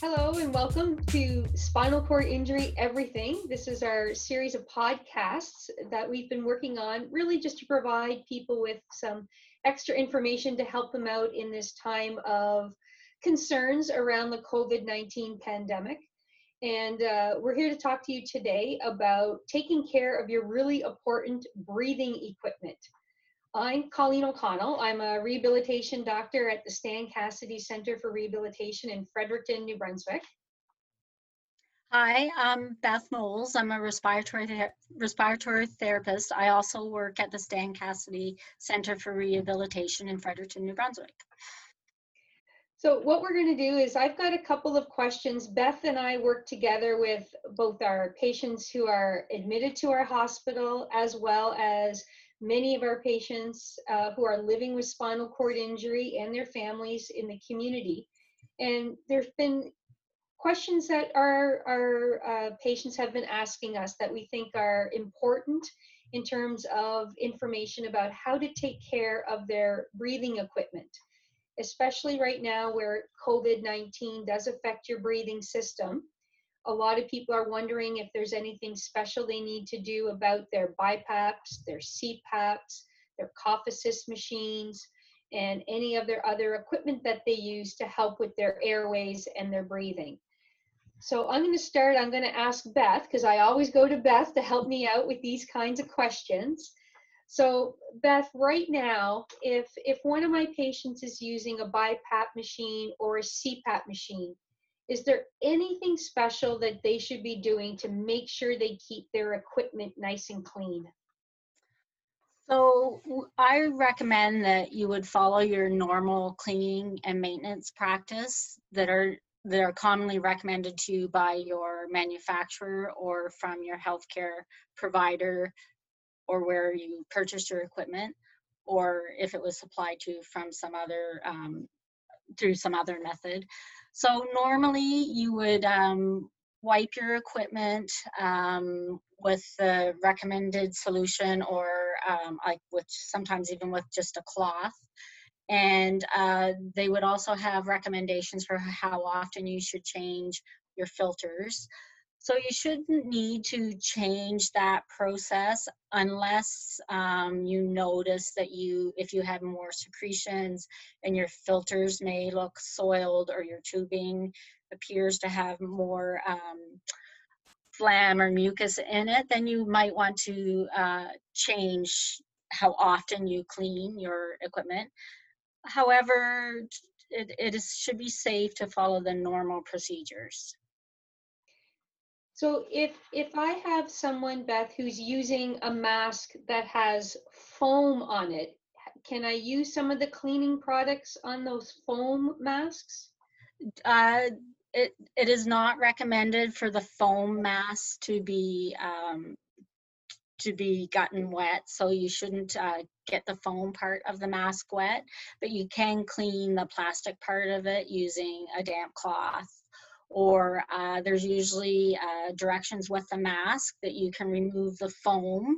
Hello and welcome to Spinal Cord Injury Everything. This is our series of podcasts that we've been working on, really just to provide people with some extra information to help them out in this time of concerns around the COVID 19 pandemic. And uh, we're here to talk to you today about taking care of your really important breathing equipment. I'm Colleen O'Connell. I'm a rehabilitation doctor at the Stan Cassidy Center for Rehabilitation in Fredericton, New Brunswick. Hi, I'm Beth Knowles. I'm a respiratory ther- respiratory therapist. I also work at the Stan Cassidy Center for Rehabilitation in Fredericton, New Brunswick. So what we're going to do is I've got a couple of questions. Beth and I work together with both our patients who are admitted to our hospital as well as many of our patients uh, who are living with spinal cord injury and their families in the community. And there's been questions that our, our uh, patients have been asking us that we think are important in terms of information about how to take care of their breathing equipment, especially right now where COVID-19 does affect your breathing system. A lot of people are wondering if there's anything special they need to do about their BiPAPs, their CPAPs, their cough assist machines, and any of their other equipment that they use to help with their airways and their breathing. So I'm going to start, I'm going to ask Beth, because I always go to Beth to help me out with these kinds of questions. So Beth, right now, if, if one of my patients is using a BiPAP machine or a CPAP machine, is there anything special that they should be doing to make sure they keep their equipment nice and clean? So I recommend that you would follow your normal cleaning and maintenance practice that are that are commonly recommended to you by your manufacturer or from your healthcare provider or where you purchased your equipment or if it was supplied to from some other um, through some other method. So normally you would um, wipe your equipment um, with the recommended solution or um, like with sometimes even with just a cloth. And uh, they would also have recommendations for how often you should change your filters. So you shouldn't need to change that process unless um, you notice that you, if you have more secretions and your filters may look soiled or your tubing appears to have more um, phlegm or mucus in it, then you might want to uh, change how often you clean your equipment. However, it, it is, should be safe to follow the normal procedures. So if if I have someone, Beth, who's using a mask that has foam on it, can I use some of the cleaning products on those foam masks? Uh, it, it is not recommended for the foam mask to be um, to be gotten wet, so you shouldn't uh, get the foam part of the mask wet, but you can clean the plastic part of it using a damp cloth or uh, there's usually uh, directions with the mask that you can remove the foam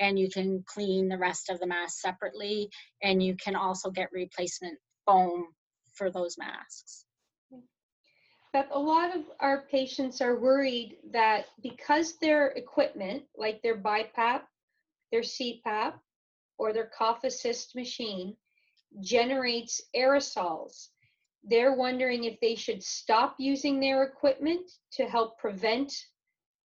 and you can clean the rest of the mask separately and you can also get replacement foam for those masks. Beth, a lot of our patients are worried that because their equipment, like their BiPAP, their CPAP, or their cough assist machine, generates aerosols they're wondering if they should stop using their equipment to help prevent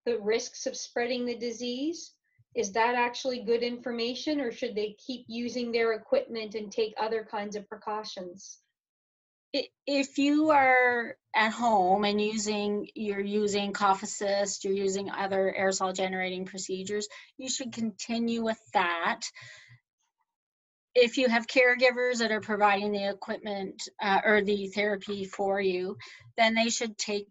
the risks of spreading the disease. Is that actually good information or should they keep using their equipment and take other kinds of precautions? If you are at home and using, you're using cough assist, you're using other aerosol generating procedures, you should continue with that if you have caregivers that are providing the equipment uh, or the therapy for you, then they should take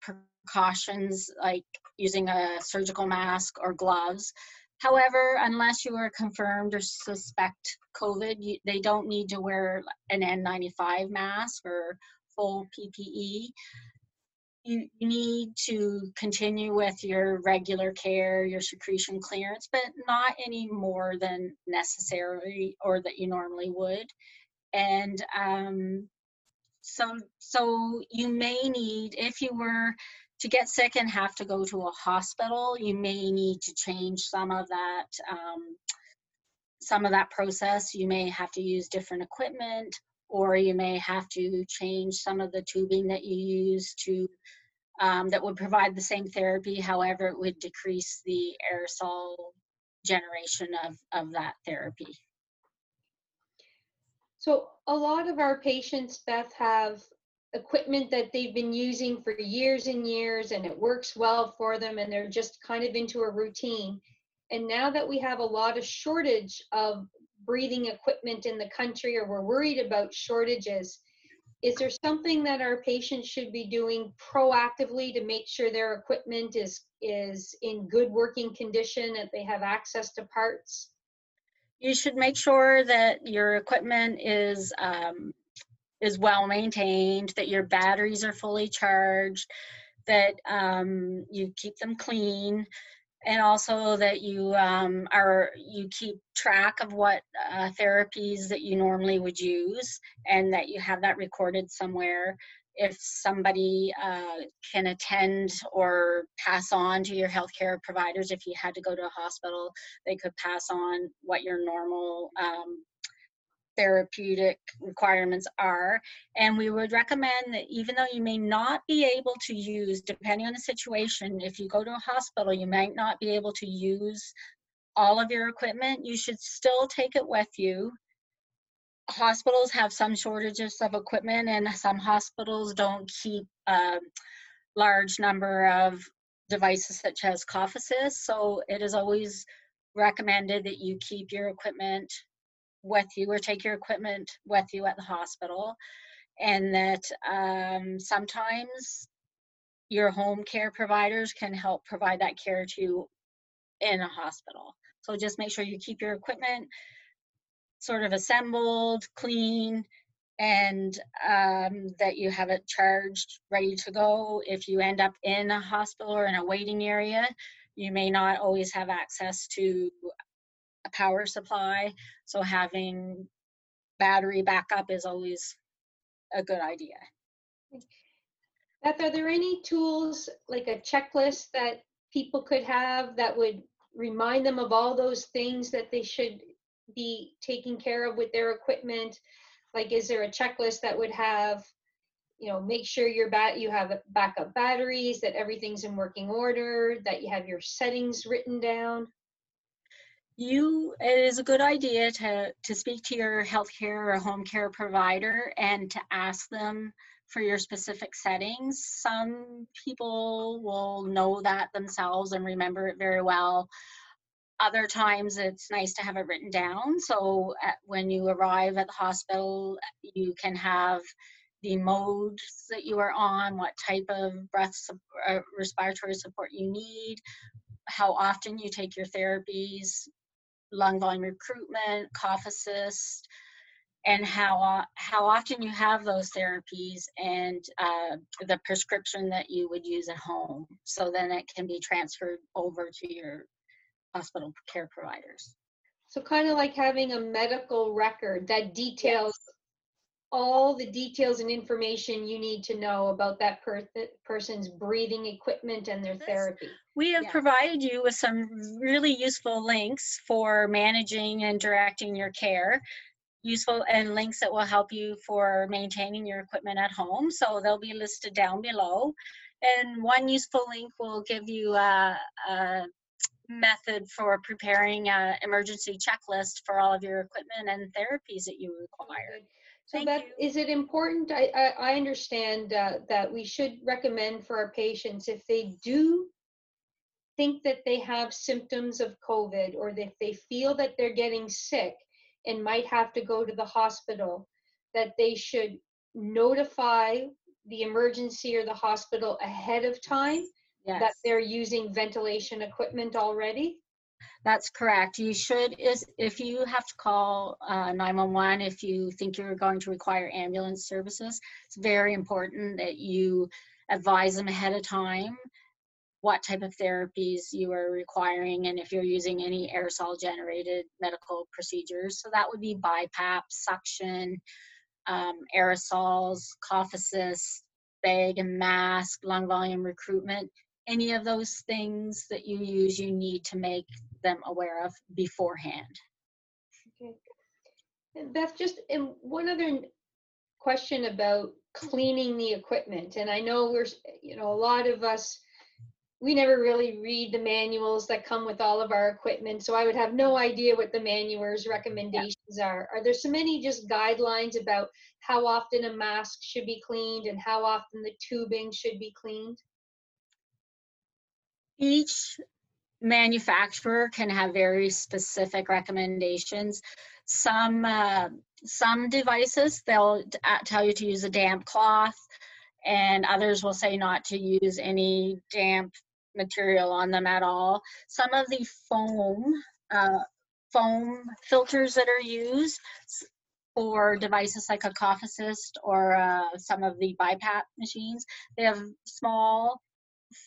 precautions like using a surgical mask or gloves. However, unless you are confirmed or suspect COVID, you, they don't need to wear an N95 mask or full PPE you, need to continue with your regular care, your secretion clearance, but not any more than necessary or that you normally would. And um, so so you may need if you were to get sick and have to go to a hospital you may need to change some of that um, some of that process you may have to use different equipment or you may have to change some of the tubing that you use to um, that would provide the same therapy however it would decrease the aerosol generation of, of that therapy So a lot of our patients, Beth, have equipment that they've been using for years and years and it works well for them and they're just kind of into a routine. And now that we have a lot of shortage of breathing equipment in the country or we're worried about shortages, is there something that our patients should be doing proactively to make sure their equipment is is in good working condition, that they have access to parts? you should make sure that your equipment is um, is well maintained, that your batteries are fully charged, that um, you keep them clean, and also that you um, are you keep track of what uh, therapies that you normally would use, and that you have that recorded somewhere. If somebody uh, can attend or pass on to your healthcare providers, if you had to go to a hospital, they could pass on what your normal um, therapeutic requirements are. And we would recommend that even though you may not be able to use, depending on the situation, if you go to a hospital, you might not be able to use all of your equipment, you should still take it with you. Hospitals have some shortages of equipment, and some hospitals don't keep a large number of devices such as cough assist. So it is always recommended that you keep your equipment with you or take your equipment with you at the hospital and that um, sometimes your home care providers can help provide that care to you in a hospital. So just make sure you keep your equipment sort of assembled clean and um, that you have it charged ready to go. If you end up in a hospital or in a waiting area you may not always have access to a power supply. So having battery backup is always a good idea. Beth, are there any tools, like a checklist that people could have that would remind them of all those things that they should be taking care of with their equipment? Like, is there a checklist that would have, you know, make sure your bat you have backup batteries, that everything's in working order, that you have your settings written down? You it is a good idea to to speak to your healthcare or home care provider and to ask them for your specific settings. Some people will know that themselves and remember it very well. Other times it's nice to have it written down so at, when you arrive at the hospital you can have the modes that you are on what type of breath uh, respiratory support you need how often you take your therapies lung volume recruitment, cough assist, and how how often you have those therapies and uh, the prescription that you would use at home. So then it can be transferred over to your hospital care providers. So kind of like having a medical record that details all the details and information you need to know about that per- person's breathing equipment and their therapy. We have Yeah. provided you with some really useful links for managing and directing your care. Useful and links that will help you for maintaining your equipment at home. So they'll be listed down below. And one useful link will give you a, a method for preparing an emergency checklist for all of your equipment and therapies that you require. So Thank Beth, you. is it important, I, I, I understand uh, that we should recommend for our patients if they do think that they have symptoms of COVID or if they feel that they're getting sick and might have to go to the hospital, that they should notify the emergency or the hospital ahead of time that they're using ventilation equipment already? That's correct. You should, is, if you have to call uh, 911, if you think you're going to require ambulance services, it's very important that you advise them ahead of time what type of therapies you are requiring and if you're using any aerosol generated medical procedures. So that would be BiPAP, suction, um, aerosols, cough assist, bag and mask, lung volume recruitment, any of those things that you use, you need to make them aware of beforehand. Okay. And Beth, just and one other question about cleaning the equipment. And I know we're, you know, a lot of us, we never really read the manuals that come with all of our equipment. So I would have no idea what the manual's recommendations are. Are there so many just guidelines about how often a mask should be cleaned and how often the tubing should be cleaned? Each manufacturer can have very specific recommendations. Some uh, some devices they'll uh, tell you to use a damp cloth, and others will say not to use any damp material on them at all. Some of the foam uh, foam filters that are used for devices like a cough assist or uh, some of the BiPAP machines, they have small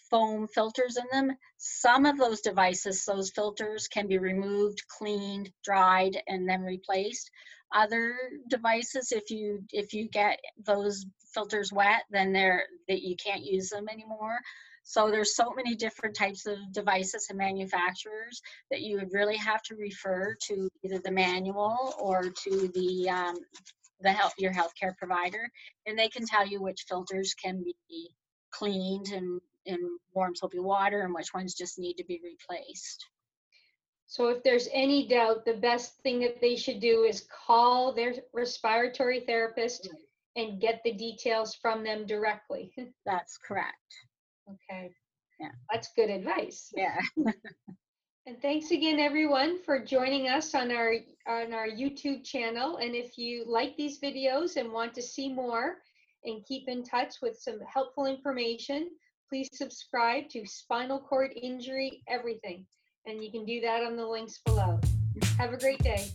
foam filters in them. Some of those devices, those filters can be removed, cleaned, dried, and then replaced. Other devices, if you if you get those filters wet, then they're that you can't use them anymore. So there's so many different types of devices and manufacturers that you would really have to refer to either the manual or to the um, the health your healthcare provider, and they can tell you which filters can be cleaned and in warm soapy water and which ones just need to be replaced. So if there's any doubt, the best thing that they should do is call their respiratory therapist mm. and get the details from them directly. That's correct. Okay. Yeah. That's good advice. Yeah. And thanks again, everyone, for joining us on our, on our YouTube channel. And if you like these videos and want to see more and keep in touch with some helpful information, please subscribe to Spinal Cord Injury Everything. And you can do that on the links below. Have a great day.